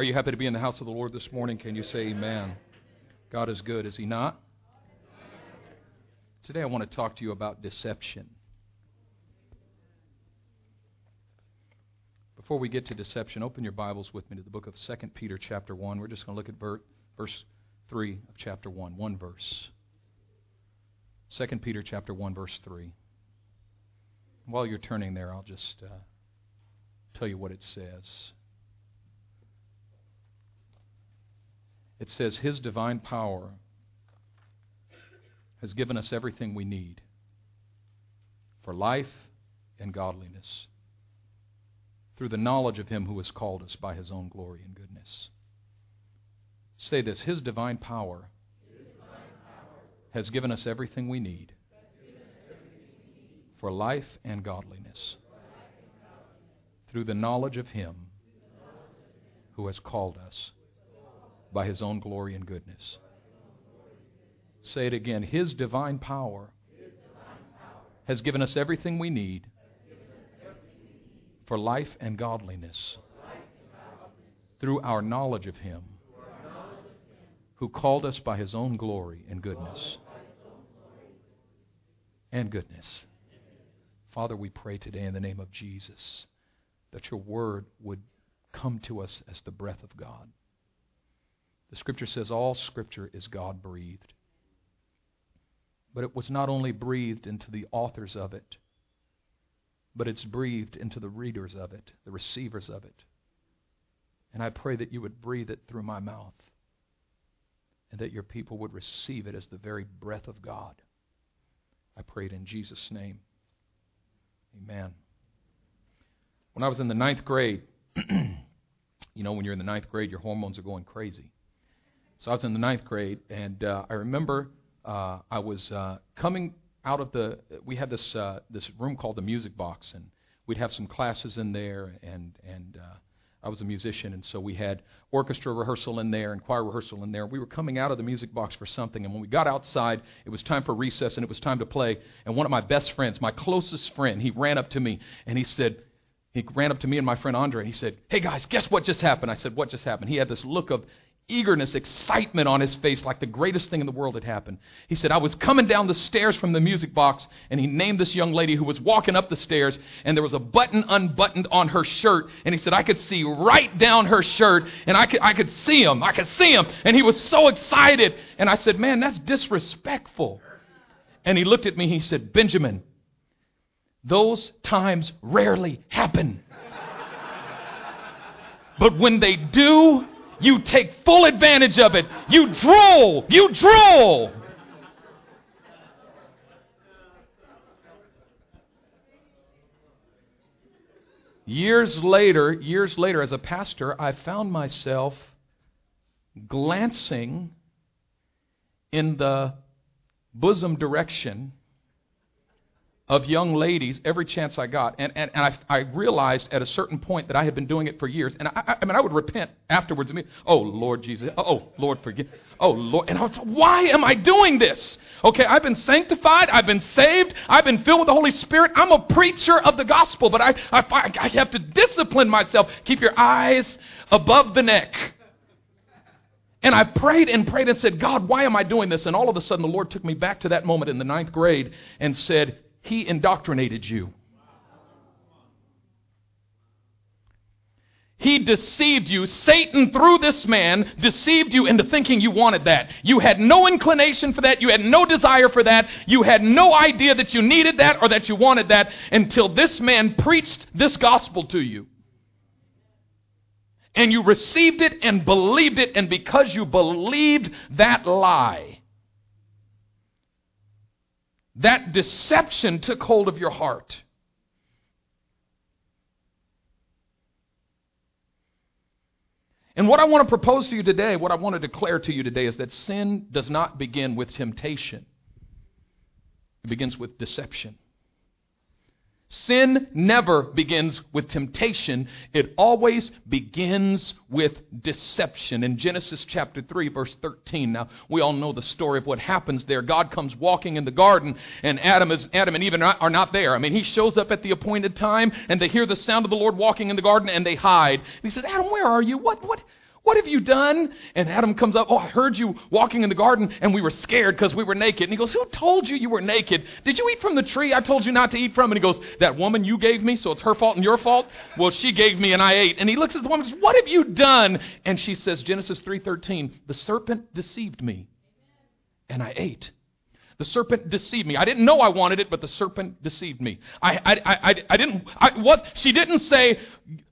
Are you happy to be in the house of the Lord this morning? Can you say amen? God is good, is He not? Today I want to talk to you about deception. Before we get to deception, open your Bibles with me to the book of 2 Peter, chapter 1. We're just going to look at verse 3 of chapter 1, one verse. 2 Peter, chapter 1, verse 3. While you're turning there, I'll just uh, tell you what it says. It says, His divine power has given us everything we need for life and godliness through the knowledge of Him who has called us by His own glory and goodness. Say this His divine power, has given us everything we need for life and godliness through the knowledge of Him who has called us by His own glory and goodness. Say it again. His divine power has given us everything we need for life and godliness through our knowledge of Him who called us by His own glory and goodness. And goodness. Father, we pray today in the name of Jesus that your word would come to us as the breath of God. The scripture says all scripture is God breathed. But it was not only breathed into the authors of it, but it's breathed into the readers of it, the receivers of it. And I pray that you would breathe it through my mouth and that your people would receive it as the very breath of God. I pray it in Jesus' name. Amen. When I was in the ninth grade, you know, when you're in the ninth grade, your hormones are going crazy. So I was in the ninth grade, and uh, I remember uh, I was uh, coming out of the we had this uh, this room called the music box, and we'd have some classes in there, and and uh, I was a musician, and so we had orchestra rehearsal in there and choir rehearsal in there. We were coming out of the music box for something, and when we got outside, it was time for recess, and it was time to play. And one of my best friends, my closest friend, he ran up to me and he said. He ran up to me and my friend Andre and he said, Hey guys, guess what just happened? I said, What just happened? He had this look of eagerness, excitement on his face, like the greatest thing in the world had happened. He said, I was coming down the stairs from the music box, and he named this young lady who was walking up the stairs, and there was a button unbuttoned on her shirt, and he said, I could see right down her shirt, and I could, I could see him. I could see him. And he was so excited. And I said, Man, that's disrespectful. And he looked at me, he said, Benjamin, those times rarely happen. But when they do, you take full advantage of it. You drool. You drool. Years later, years later, as a pastor, I found myself glancing in the bosom direction of young ladies every chance I got. And, and, and I, I realized at a certain point that I had been doing it for years. And I, I mean, I would repent afterwards. Oh, Lord Jesus. Oh, Lord, forgive. Oh, Lord. And I was, why am I doing this? Okay, I've been sanctified. I've been saved. I've been filled with the Holy Spirit. I'm a preacher of the gospel, but I, I, I have to discipline myself. Keep your eyes above the neck. And I prayed and prayed and said, God, why am I doing this? And all of a sudden, the Lord took me back to that moment in the ninth grade and said, he indoctrinated you. He deceived you. Satan, through this man, deceived you into thinking you wanted that. You had no inclination for that. You had no desire for that. You had no idea that you needed that or that you wanted that until this man preached this gospel to you. And you received it and believed it, and because you believed that lie, that deception took hold of your heart. And what I want to propose to you today, what I want to declare to you today, is that sin does not begin with temptation, it begins with deception. Sin never begins with temptation. It always begins with deception. In Genesis chapter 3, verse 13, now we all know the story of what happens there. God comes walking in the garden, and Adam, is, Adam and Eve are not, are not there. I mean, he shows up at the appointed time, and they hear the sound of the Lord walking in the garden, and they hide. And he says, Adam, where are you? What, what, What have you done? And Adam comes up, Oh, I heard you walking in the garden, and we were scared because we were naked. And he goes, Who told you you were naked? Did you eat from the tree I told you not to eat from? And he goes, That woman you gave me, so it's her fault and your fault? Well, she gave me and I ate. And he looks at the woman and says, What have you done? And she says, Genesis 3.13, The serpent deceived me, and I ate. The serpent deceived me. I didn't know I wanted it, but the serpent deceived me. I, I, I, I didn't, I was, she didn't say,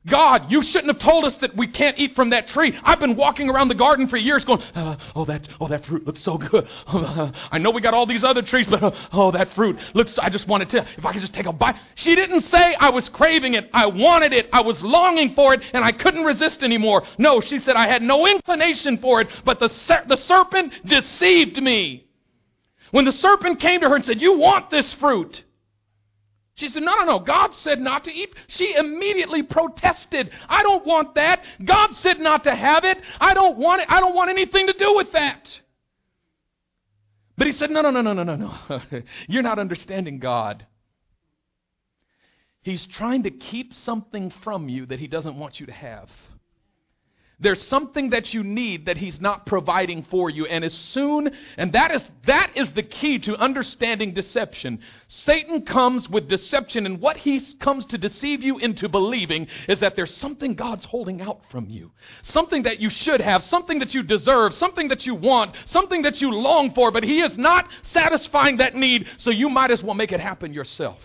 God, you shouldn't have told us that we can't eat from that tree. I've been walking around the garden for years going, uh, oh, that, oh, that fruit looks so good. I know we got all these other trees, but uh, oh, that fruit looks, I just wanted to, if I could just take a bite. She didn't say I was craving it. I wanted it. I was longing for it, and I couldn't resist anymore. No, she said I had no inclination for it, but the, ser- the serpent deceived me. When the serpent came to her and said, You want this fruit. She said, No, no, no. God said not to eat. She immediately protested. I don't want that. God said not to have it. I don't want it. I don't want anything to do with that. But he said, No, no, no, no, no, no, no. You're not understanding God. He's trying to keep something from you that he doesn't want you to have. There's something that you need that he's not providing for you. And as soon, and that is, that is the key to understanding deception. Satan comes with deception, and what he comes to deceive you into believing is that there's something God's holding out from you. Something that you should have, something that you deserve, something that you want, something that you long for, but he is not satisfying that need, so you might as well make it happen yourself.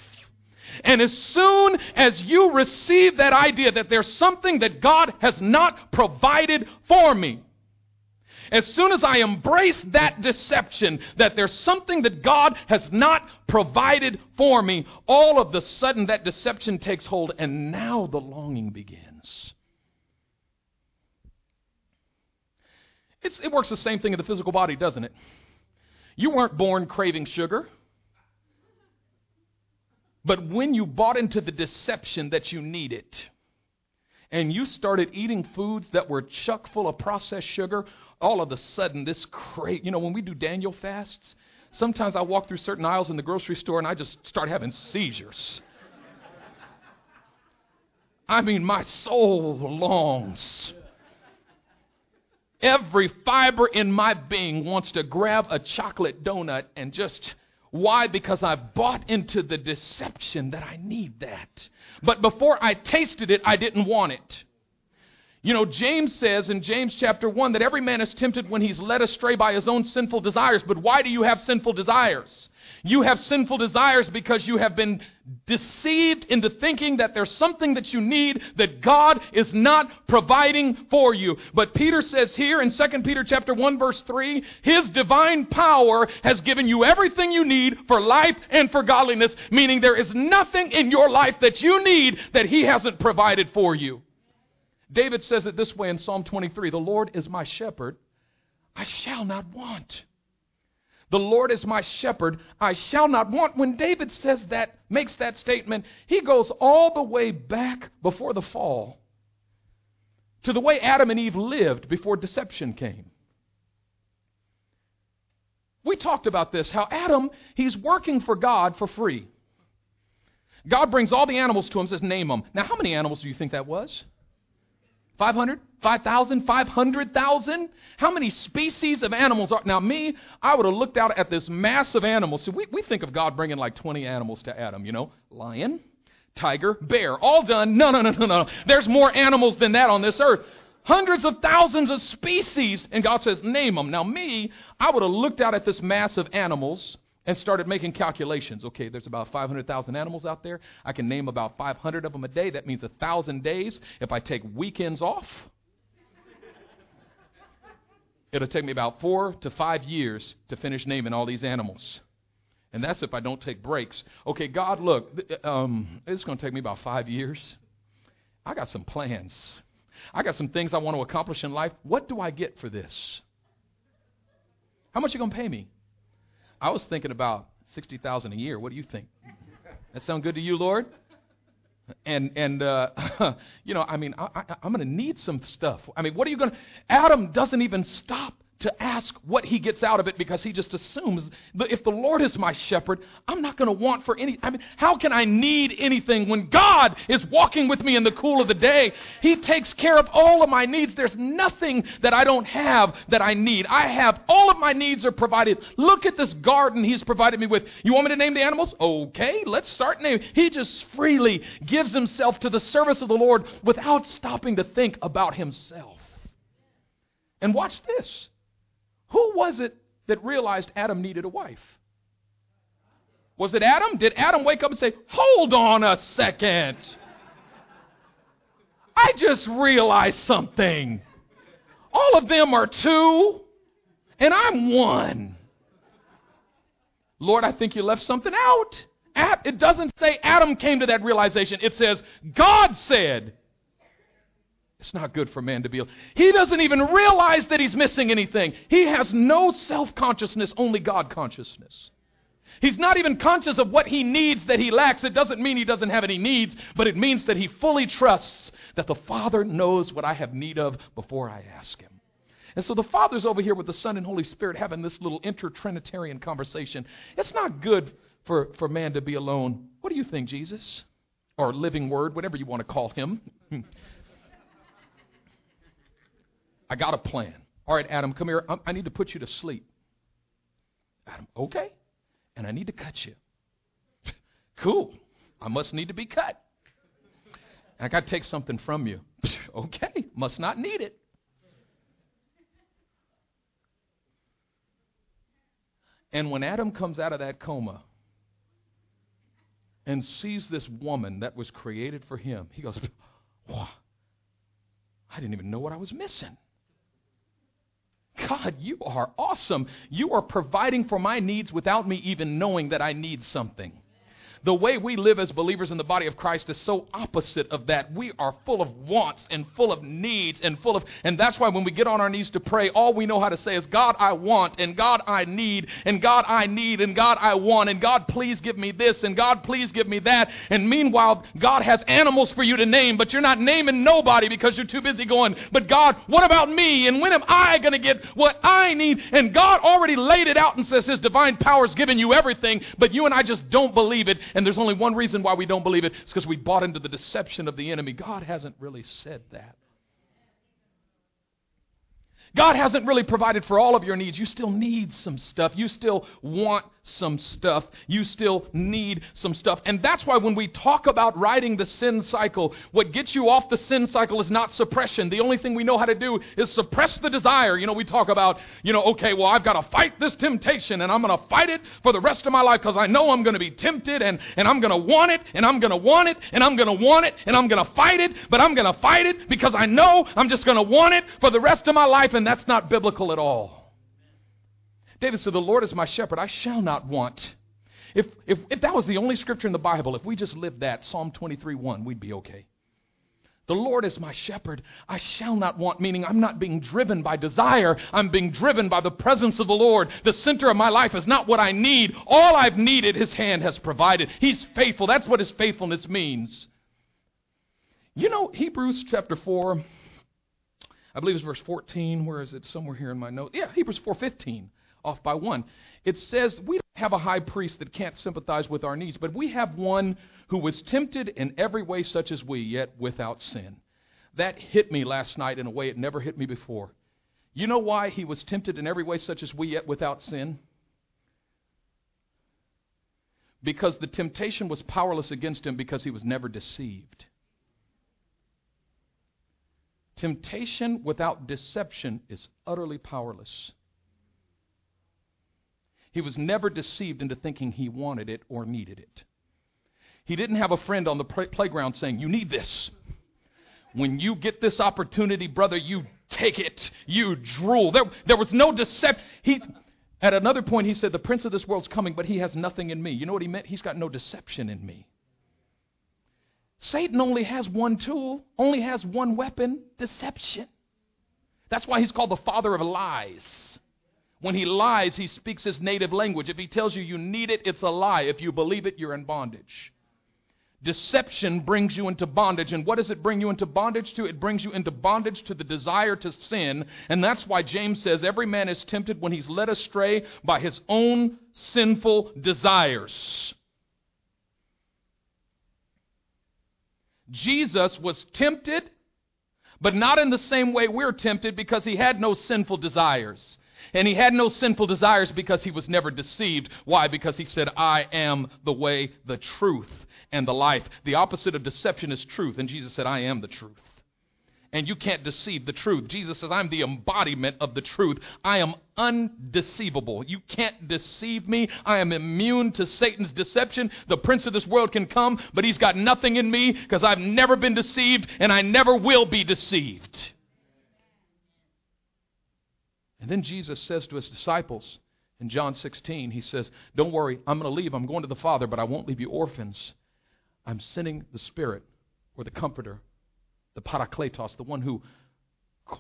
And as soon as you receive that idea that there's something that God has not provided for me, as soon as I embrace that deception that there's something that God has not provided for me, all of the sudden that deception takes hold, and now the longing begins. It's, it works the same thing in the physical body, doesn't it? You weren't born craving sugar. But when you bought into the deception that you need it, and you started eating foods that were chuck full of processed sugar, all of a sudden this crate, you know, when we do Daniel fasts, sometimes I walk through certain aisles in the grocery store and I just start having seizures. I mean, my soul longs. Every fiber in my being wants to grab a chocolate donut and just why? Because I've bought into the deception that I need that. But before I tasted it, I didn't want it. You know, James says in James chapter 1 that every man is tempted when he's led astray by his own sinful desires. But why do you have sinful desires? You have sinful desires because you have been deceived into thinking that there's something that you need that God is not providing for you. But Peter says here in 2 Peter chapter 1 verse 3, his divine power has given you everything you need for life and for godliness, meaning there is nothing in your life that you need that he hasn't provided for you. David says it this way in Psalm 23, the Lord is my shepherd, I shall not want. The Lord is my shepherd, I shall not want. When David says that, makes that statement, he goes all the way back before the fall to the way Adam and Eve lived before deception came. We talked about this how Adam, he's working for God for free. God brings all the animals to him, says, Name them. Now, how many animals do you think that was? 500? 5,000? 500,000? How many species of animals are. Now, me, I would have looked out at this mass of animals. So we, we think of God bringing like 20 animals to Adam, you know? Lion, tiger, bear, all done. No, no, no, no, no. There's more animals than that on this earth. Hundreds of thousands of species. And God says, name them. Now, me, I would have looked out at this mass of animals and started making calculations. Okay, there's about 500,000 animals out there. I can name about 500 of them a day. That means a 1,000 days. If I take weekends off, it'll take me about four to five years to finish naming all these animals. And that's if I don't take breaks. Okay, God, look, um, it's going to take me about five years. I got some plans. I got some things I want to accomplish in life. What do I get for this? How much are you going to pay me? I was thinking about 60,000 a year. What do you think? That sound good to you, Lord? And and uh, you know, I mean, I, I, I'm going to need some stuff. I mean, what are you going to? Adam doesn't even stop to ask what he gets out of it because he just assumes that if the Lord is my shepherd, I'm not going to want for any. I mean, how can I need anything when God is walking with me in the cool of the day? He takes care of all of my needs. There's nothing that I don't have that I need. I have all of my needs are provided. Look at this garden he's provided me with. You want me to name the animals? Okay, let's start naming. He just freely gives himself to the service of the Lord without stopping to think about himself. And watch this. Who was it that realized Adam needed a wife? Was it Adam? Did Adam wake up and say, Hold on a second? I just realized something. All of them are two, and I'm one. Lord, I think you left something out. It doesn't say Adam came to that realization. It says God said, it's not good for man to be. He doesn't even realize that he's missing anything. He has no self consciousness, only God consciousness. He's not even conscious of what he needs that he lacks. It doesn't mean he doesn't have any needs, but it means that he fully trusts that the Father knows what I have need of before I ask him. And so the Father's over here with the Son and Holy Spirit having this little inter-Trinitarian conversation. It's not good for, for man to be alone. What do you think, Jesus? Or living word, whatever you want to call him. I got a plan. All right, Adam, come here. I need to put you to sleep. Adam, okay. And I need to cut you. cool. I must need to be cut. I got to take something from you. okay. Must not need it. And when Adam comes out of that coma and sees this woman that was created for him, he goes, Wow, I didn't even know what I was missing. God, you are awesome. You are providing for my needs without me even knowing that I need something. The way we live as believers in the body of Christ is so opposite of that. We are full of wants and full of needs and full of, and that's why when we get on our knees to pray, all we know how to say is, God, I want, and God, I need, and God, I need, and God, I want, and God, please give me this, and God, please give me that. And meanwhile, God has animals for you to name, but you're not naming nobody because you're too busy going, but God, what about me? And when am I going to get what I need? And God already laid it out and says His divine power's given you everything, but you and I just don't believe it. And there's only one reason why we don't believe it. It's because we bought into the deception of the enemy. God hasn't really said that. God hasn't really provided for all of your needs. You still need some stuff. You still want some stuff. You still need some stuff. And that's why when we talk about riding the sin cycle, what gets you off the sin cycle is not suppression. The only thing we know how to do is suppress the desire. You know, we talk about, you know, okay, well, I've got to fight this temptation and I'm going to fight it for the rest of my life because I know I'm going to be tempted and, and I'm going to want it and I'm going to want it and I'm going to want it and I'm going to fight it, but I'm going to fight it because I know I'm just going to want it for the rest of my life and that's not biblical at all. David said, The Lord is my shepherd, I shall not want. If, if, if that was the only scripture in the Bible, if we just lived that, Psalm 23 1, we'd be okay. The Lord is my shepherd. I shall not want, meaning I'm not being driven by desire. I'm being driven by the presence of the Lord. The center of my life is not what I need. All I've needed, His hand has provided. He's faithful. That's what His faithfulness means. You know, Hebrews chapter 4, I believe it's verse 14. Where is it? Somewhere here in my notes. Yeah, Hebrews 4:15, off by one. It says we don't have a high priest that can't sympathize with our needs, but we have one who was tempted in every way such as we, yet without sin. That hit me last night in a way it never hit me before. You know why he was tempted in every way such as we, yet without sin? Because the temptation was powerless against him because he was never deceived. Temptation without deception is utterly powerless. He was never deceived into thinking he wanted it or needed it. He didn't have a friend on the playground saying, You need this. When you get this opportunity, brother, you take it. You drool. There, there was no deception. He, at another point, he said, The prince of this world's coming, but he has nothing in me. You know what he meant? He's got no deception in me. Satan only has one tool, only has one weapon deception. That's why he's called the father of lies. When he lies, he speaks his native language. If he tells you you need it, it's a lie. If you believe it, you're in bondage. Deception brings you into bondage. And what does it bring you into bondage to? It brings you into bondage to the desire to sin. And that's why James says every man is tempted when he's led astray by his own sinful desires. Jesus was tempted, but not in the same way we're tempted because he had no sinful desires. And he had no sinful desires because he was never deceived. Why? Because he said, I am the way, the truth, and the life. The opposite of deception is truth. And Jesus said, I am the truth. And you can't deceive the truth. Jesus says, I'm the embodiment of the truth. I am undeceivable. You can't deceive me. I am immune to Satan's deception. The prince of this world can come, but he's got nothing in me because I've never been deceived and I never will be deceived. And then Jesus says to his disciples in John 16, He says, Don't worry, I'm going to leave. I'm going to the Father, but I won't leave you orphans. I'm sending the Spirit or the Comforter, the Parakletos, the one who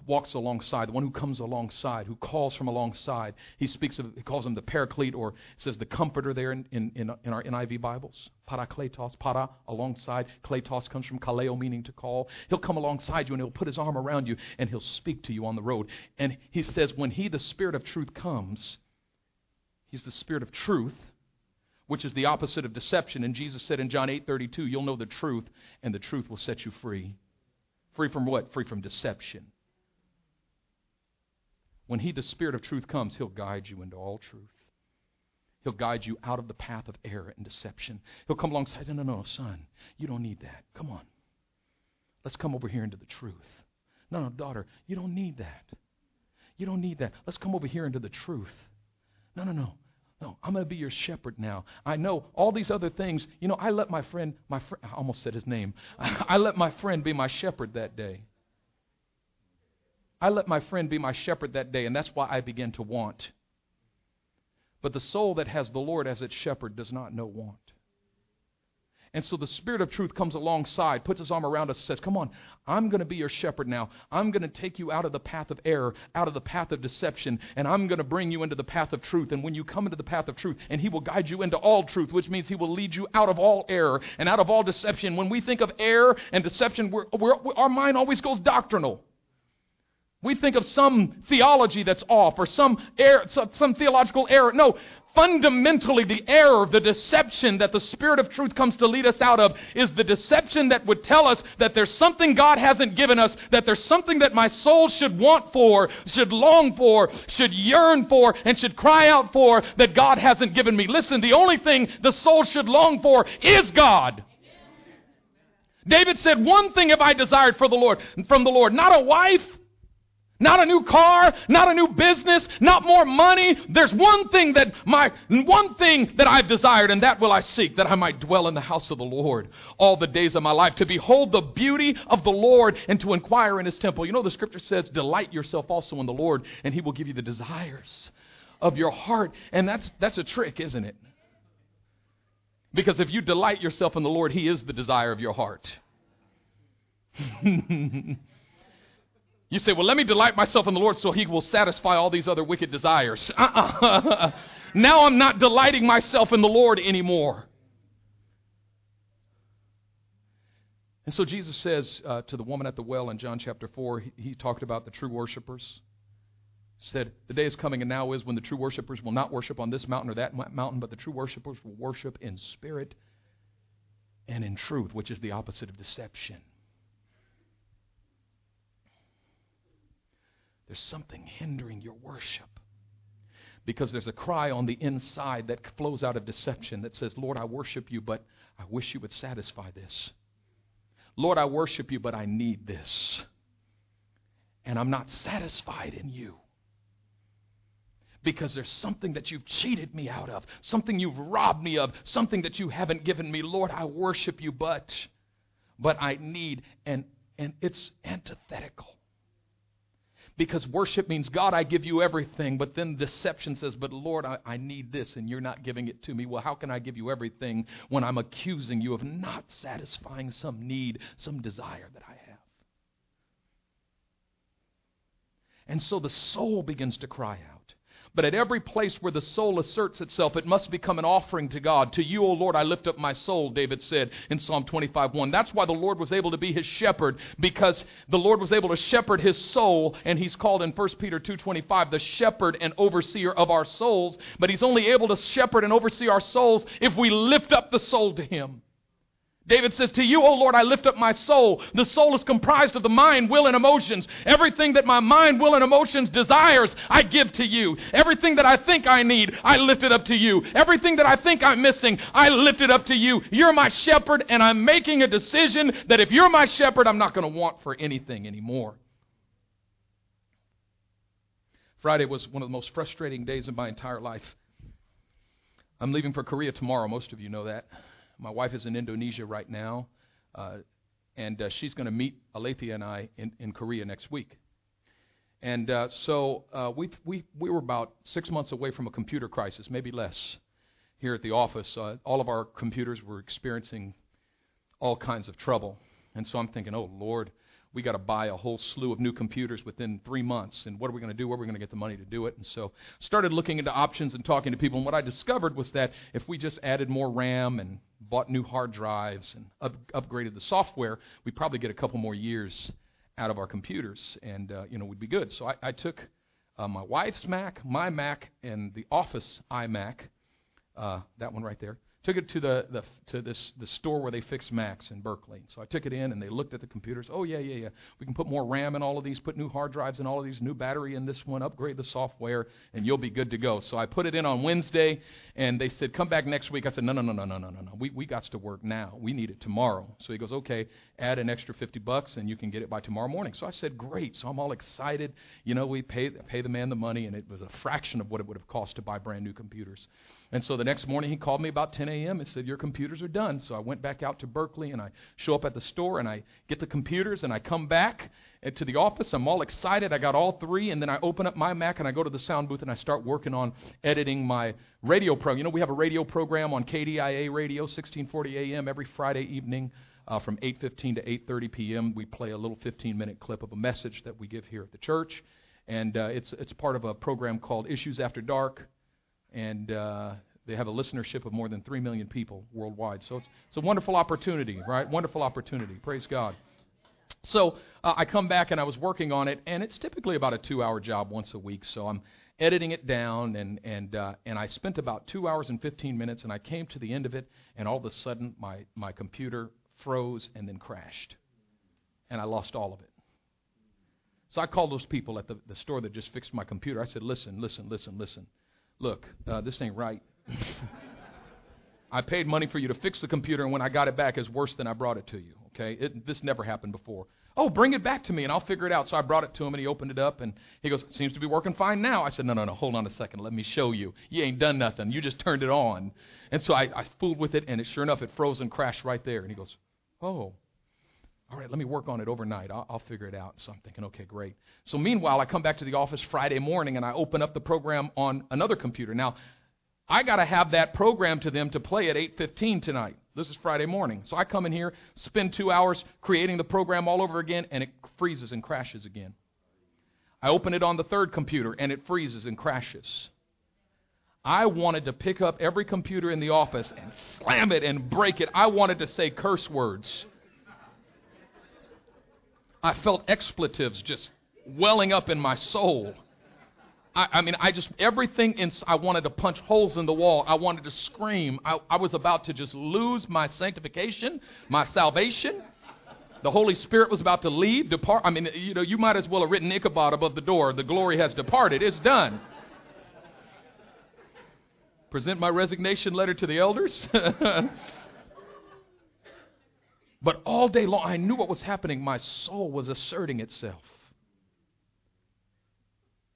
walks alongside, the one who comes alongside, who calls from alongside. He speaks of, he calls him the Paraclete, or says the Comforter there in, in, in, our NIV Bibles. Parakletos, para, alongside. Kletos comes from kaleo, meaning to call. He'll come alongside you and he'll put his arm around you and he'll speak to you on the road. And he says, when he, the Spirit of truth, comes, he's the Spirit of truth which is the opposite of deception. And Jesus said in John 8:32, "You'll know the truth, and the truth will set you free." Free from what? Free from deception. When he, the Spirit of truth, comes, he'll guide you into all truth. He'll guide you out of the path of error and deception. He'll come alongside, no, no, no, son, you don't need that. Come on. Let's come over here into the truth. No, no, daughter, you don't need that. You don't need that. Let's come over here into the truth. No, no, no. No, I'm going to be your shepherd now. I know all these other things. You know, I let my friend, my friend, I almost said his name. I let my friend be my shepherd that day. I let my friend be my shepherd that day, and that's why I began to want. But the soul that has the Lord as its shepherd does not know want. And so the Spirit of truth comes alongside, puts his arm around us, says, Come on, I'm going to be your shepherd now. I'm going to take you out of the path of error, out of the path of deception, and I'm going to bring you into the path of truth. And when you come into the path of truth, and he will guide you into all truth, which means he will lead you out of all error and out of all deception. When we think of error and deception, we're, we're, our mind always goes doctrinal. We think of some theology that's off or some, error, some, some theological error. No, fundamentally the error, the deception that the Spirit of truth comes to lead us out of is the deception that would tell us that there's something God hasn't given us, that there's something that my soul should want for, should long for, should yearn for, and should cry out for that God hasn't given me. Listen, the only thing the soul should long for is God. David said, One thing have I desired for the Lord, from the Lord, not a wife not a new car, not a new business, not more money. There's one thing that my one thing that I've desired and that will I seek that I might dwell in the house of the Lord all the days of my life to behold the beauty of the Lord and to inquire in his temple. You know the scripture says delight yourself also in the Lord and he will give you the desires of your heart. And that's that's a trick, isn't it? Because if you delight yourself in the Lord, he is the desire of your heart. You say, well, let me delight myself in the Lord so he will satisfy all these other wicked desires. Uh-uh. now I'm not delighting myself in the Lord anymore. And so Jesus says uh, to the woman at the well in John chapter 4, he, he talked about the true worshipers. Said, The day is coming and now is when the true worshipers will not worship on this mountain or that mountain, but the true worshipers will worship in spirit and in truth, which is the opposite of deception. There's something hindering your worship. Because there's a cry on the inside that flows out of deception that says, Lord, I worship you, but I wish you would satisfy this. Lord, I worship you, but I need this. And I'm not satisfied in you. Because there's something that you've cheated me out of, something you've robbed me of, something that you haven't given me. Lord, I worship you, but but I need and and it's antithetical. Because worship means, God, I give you everything. But then deception says, But Lord, I, I, need this and you're not giving it to me. Well, how can I give you everything when I'm accusing you of not satisfying some need, some desire that I have? And so the soul begins to cry out. But at every place where the soul asserts itself, it must become an offering to God. To you, O Lord, I lift up my soul, David said in Psalm 25 1. That's why the Lord was able to be his shepherd, because the Lord was able to shepherd his soul, and he's called in 1 Peter 2.25 the shepherd and overseer of our souls. But he's only able to shepherd and oversee our souls if we lift up the soul to him. David says, To you, O Lord, I lift up my soul. The soul is comprised of the mind, will, and emotions. Everything that my mind, will, and emotions desires, I give to you. Everything that I think I need, I lift it up to you. Everything that I think I'm missing, I lift it up to you. You're my shepherd, and I'm making a decision that if you're my shepherd, I'm not going to want for anything anymore. Friday was one of the most frustrating days of my entire life. I'm leaving for Korea tomorrow. Most of you know that. My wife is in Indonesia right now, uh, and uh, she's going to meet Alethea and I in, in Korea next week. And uh, so uh, we we we were about six months away from a computer crisis, maybe less, here at the office. Uh, all of our computers were experiencing all kinds of trouble, and so I'm thinking, oh Lord, we got to buy a whole slew of new computers within three months. And what are we going to do? Where are we going to get the money to do it? And so started looking into options and talking to people. And what I discovered was that if we just added more RAM and bought new hard drives and up- upgraded the software, we'd probably get a couple more years out of our computers, and uh, you know we'd be good. So I, I took uh, my wife's Mac, my Mac, and the office iMac, uh, that one right there, took it to the, the to this the store where they fix Macs in Berkeley. So I took it in and they looked at the computers. Oh yeah, yeah, yeah. We can put more RAM in all of these, put new hard drives in all of these, new battery in this one, upgrade the software, and you'll be good to go. So I put it in on Wednesday, and they said come back next week. I said no, no, no, no, no, no, no, no. We we got to work now. We need it tomorrow. So he goes okay, add an extra 50 bucks and you can get it by tomorrow morning. So I said great. So I'm all excited. You know we pay pay the man the money, and it was a fraction of what it would have cost to buy brand new computers. And so the next morning he called me about 10 a.m. and said, Your computers are done. So I went back out to Berkeley and I show up at the store and I get the computers and I come back eh, to the office. I'm all excited. I got all three. And then I open up my Mac and I go to the sound booth and I start working on editing my radio program. You know, we have a radio program on KDIA radio, 1640 a.m. every Friday evening. Uh, from 8:15 to 8:30 p.m., we play a little 15-minute clip of a message that we give here at the church, and uh, it's it's part of a program called Issues After Dark and uh, they have a listenership of more than 3 million people worldwide. So it's, it's a wonderful opportunity, right? Wonderful opportunity. Praise God. So uh, I come back and I was working on it, and it's typically about a two hour job once a week. So I'm editing it down, and, and, uh, and I spent about two hours and 15 minutes, and I came to the end of it, and all of a sudden my, my computer froze and then crashed. And I lost all of it. So I called those people at the, the store that just fixed my computer. I said, Listen, listen, listen, listen look, uh, this ain't right. I paid money for you to fix the computer, and when I got it back, it's worse than I brought it to you. Okay, it, this never happened before. Oh, bring it back to me, and I'll figure it out. So I brought it to him, and he opened it up, and he goes, "It seems to be working fine now." I said, "No, no, no, hold on a second. Let me show you. You ain't done nothing. You just turned it on." And so I, I fooled with it, and it, sure enough, it froze and crashed right there. And he goes, "Oh, all right, let me work on it overnight. I'll, I'll, figure it out. So I'm thinking, okay, great. So meanwhile, I come back to the office Friday morning and I open up the program on another computer. Now, I got to have that program to them to play at 8:15 tonight. This is Friday morning. So I come in here, spend 2 hours creating the program all over again and it freezes and crashes again. I open it on the third computer and it freezes and crashes. I wanted to pick up every computer in the office and slam it and break it. I wanted to say curse words. I felt expletives just welling up in my soul. I, I mean, I just, everything, in, I wanted to punch holes in the wall. I wanted to scream. I, I was about to just lose my sanctification, my salvation. The Holy Spirit was about to leave, depart. I mean, you know, you might as well have written Ichabod above the door. The glory has departed. It's done. Present my resignation letter to the elders. But all day long, I knew what was happening. My soul was asserting itself.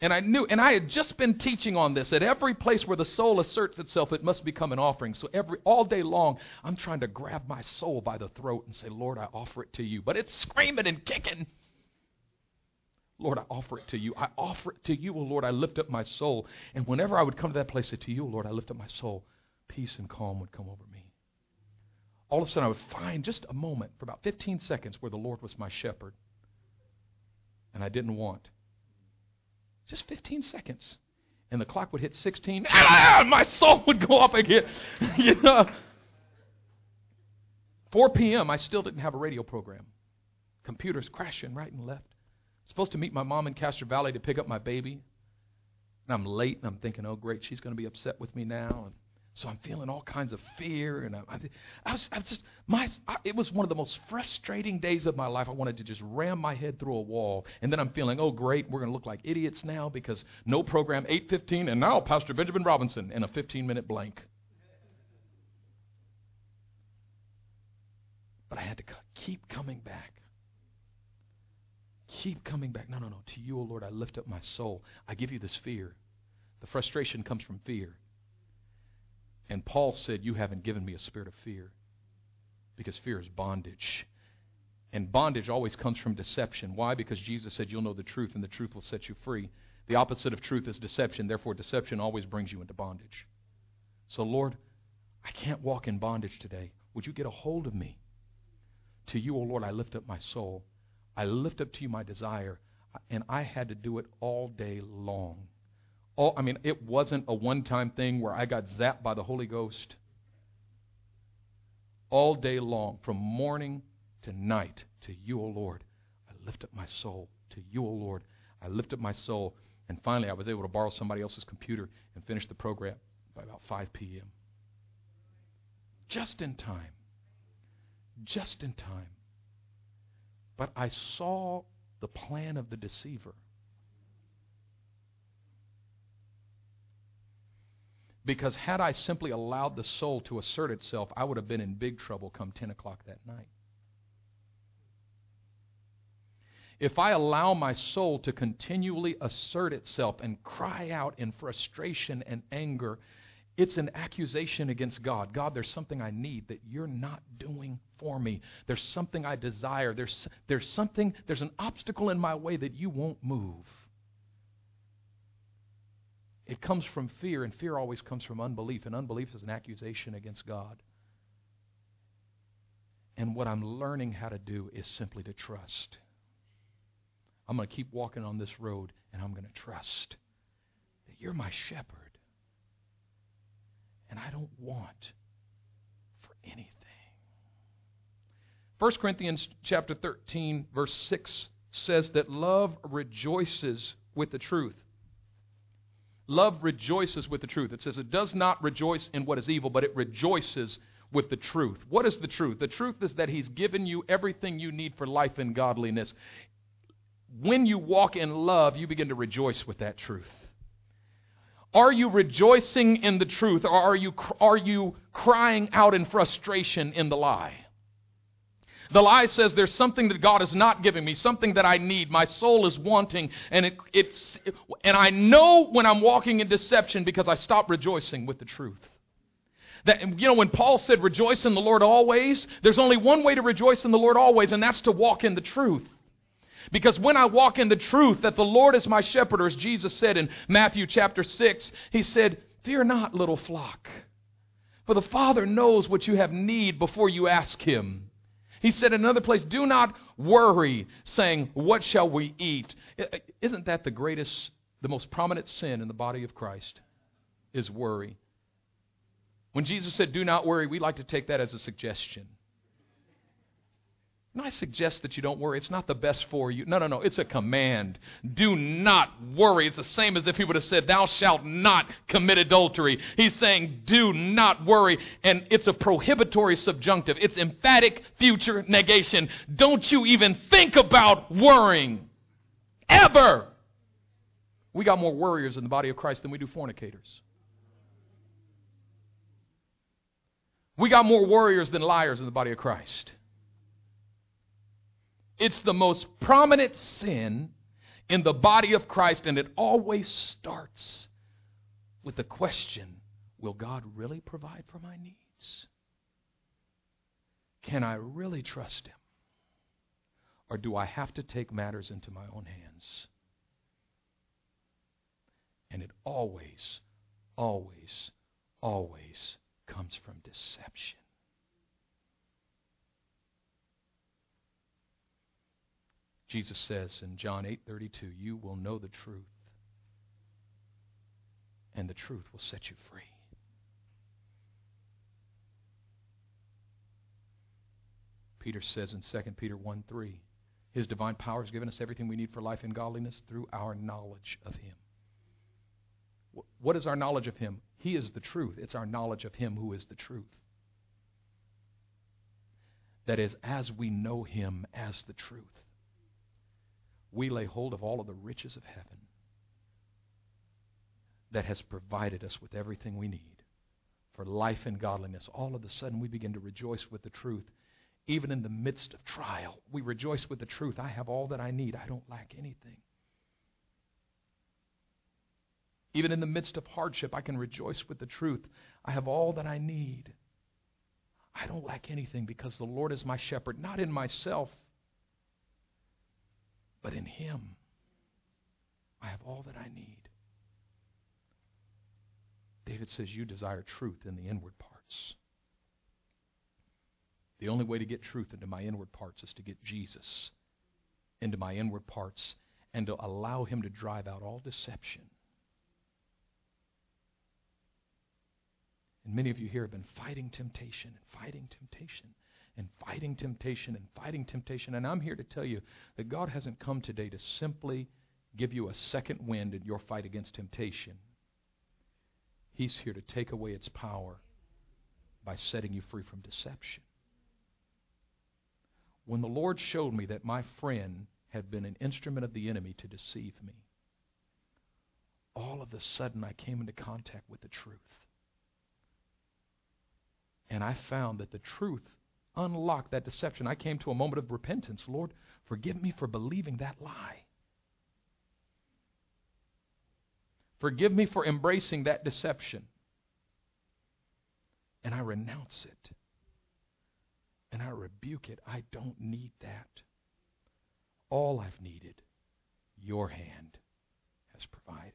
And I knew, and I had just been teaching on this. At every place where the soul asserts itself, it must become an offering. So every all day long, I'm trying to grab my soul by the throat and say, Lord, I offer it to you. But it's screaming and kicking. Lord, I offer it to you. I offer it to you, O Lord. I lift up my soul. And whenever I would come to that place, say, To you, O Lord, I lift up my soul, peace and calm would come over me all of a sudden I would find just a moment for about 15 seconds where the Lord was my shepherd and I didn't want. Just 15 seconds. and the clock would hit 16, ah, my soul would go up again. you know? 4 p.m., I still didn't have a radio program. Computers crashing right and left. Supposed to meet my mom in Castro Valley to pick up my baby. And I'm late, and I'm thinking, oh, great, she's going to be upset with me now. And so I'm feeling all kinds of fear, and I, I, I was, I was just my. I, it was one of the most frustrating days of my life. I wanted to just ram my head through a wall, and then I'm feeling, oh great, we're going to look like idiots now because no program, 8:15, and now Pastor Benjamin Robinson in a 15-minute blank. But I had to keep coming back. Keep coming back. No, no, no. To you, O Lord, I lift up my soul. I give you this fear. The frustration comes from fear. And Paul said, You haven't given me a spirit of fear. Because fear is bondage. And bondage always comes from deception. Why? Because Jesus said, You'll know the truth, and the truth will set you free. The opposite of truth is deception. Therefore, deception always brings you into bondage. So, Lord, I can't walk in bondage today. Would you get a hold of me? To you, O Lord, I lift up my soul. I lift up to you my desire. And I had to do it all day long all, I mean, it wasn't a one time thing where I got zapped by the Holy Ghost. All day long, from morning to night, to you, O Lord, I lift up my soul. To you, O Lord, I lift up my soul. And finally, I was able to borrow somebody else's computer and finish the program by about 5 p.m. Just in time. Just in time. But I saw the plan of the deceiver. Because had I simply allowed the soul to assert itself, I would have been in big trouble come 10 o'clock that night. If I allow my soul to continually assert itself and cry out in frustration and anger, it's an accusation against God. God, there's something I need that you're not doing for me. There's something I desire. There's, there's something, there's an obstacle in my way that you won't move. It comes from fear, and fear always comes from unbelief, and unbelief is an accusation against God. And what I'm learning how to do is simply to trust. I'm going to keep walking on this road, and I'm going to trust that you're my shepherd. And I don't want for anything. 1 Corinthians chapter 13 verse 6 says that love rejoices with the truth. Love rejoices with the truth. It says it does not rejoice in what is evil, but it rejoices with the truth. What is the truth? The truth is that He's given you everything you need for life and godliness. When you walk in love, you begin to rejoice with that truth. Are you rejoicing in the truth, or are you, are you crying out in frustration in the lie? The lie says there's something that God is not giving me, something that I need. My soul is wanting, and it, it's and I know when I'm walking in deception because I stop rejoicing with the truth. That you know when Paul said rejoice in the Lord always, there's only one way to rejoice in the Lord always, and that's to walk in the truth. Because when I walk in the truth that the Lord is my shepherd, as Jesus said in Matthew chapter 6, he said, Fear not, little flock, for the Father knows what you have need before you ask him. He said in another place, Do not worry, saying, What shall we eat? Isn't that the greatest, the most prominent sin in the body of Christ? Is worry. When Jesus said, Do not worry, we like to take that as a suggestion. And I suggest that you don't worry. It's not the best for you. No, no, no. It's a command. Do not worry. It's the same as if he would have said, Thou shalt not commit adultery. He's saying, Do not worry. And it's a prohibitory subjunctive, it's emphatic future negation. Don't you even think about worrying. Ever. We got more warriors in the body of Christ than we do fornicators. We got more warriors than liars in the body of Christ. It's the most prominent sin in the body of Christ, and it always starts with the question Will God really provide for my needs? Can I really trust Him? Or do I have to take matters into my own hands? And it always, always, always comes from deception. Jesus says in John 8:32, "You will know the truth, and the truth will set you free. Peter says in 2 Peter 1 3, His divine power has given us everything we need for life and godliness through our knowledge of Him. What is our knowledge of Him? He is the truth. It's our knowledge of Him who is the truth. That is, as we know Him as the truth, we lay hold of all of the riches of heaven that has provided us with everything we need for life and godliness. All of a sudden, we begin to rejoice with the truth. Even in the midst of trial, we rejoice with the truth. I have all that I need, I don't lack anything. Even in the midst of hardship, I can rejoice with the truth. I have all that I need. I don't lack anything because the Lord is my shepherd, not in myself, but in Him. I have all that I need. David says, You desire truth in the inward parts. The only way to get truth into my inward parts is to get Jesus into my inward parts and to allow Him to drive out all deception. And many of you here have been fighting temptation and fighting temptation and fighting temptation and fighting temptation. And I'm here to tell you that God hasn't come today to simply give you a second wind in your fight against temptation. He's here to take away its power by setting you free from deception. When the Lord showed me that my friend had been an instrument of the enemy to deceive me, all of a sudden I came into contact with the truth. And I found that the truth unlocked that deception. I came to a moment of repentance. Lord, forgive me for believing that lie. Forgive me for embracing that deception. And I renounce it. And I rebuke it. I don't need that. All I've needed, your hand has provided.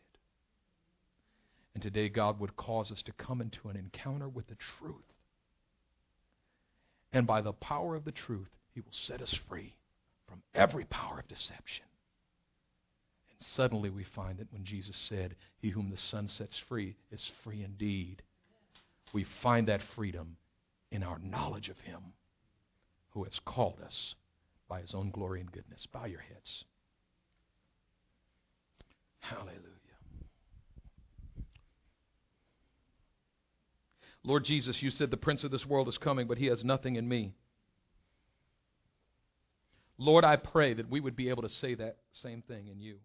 And today, God would cause us to come into an encounter with the truth. And by the power of the truth, He will set us free from every power of deception. And suddenly we find that when Jesus said, He whom the Son sets free is free indeed, we find that freedom in our knowledge of Him who has called us by His own glory and goodness. Bow your heads. Hallelujah. Lord Jesus, you said the prince of this world is coming, but he has nothing in me. Lord, I pray that we would be able to say that same thing in you.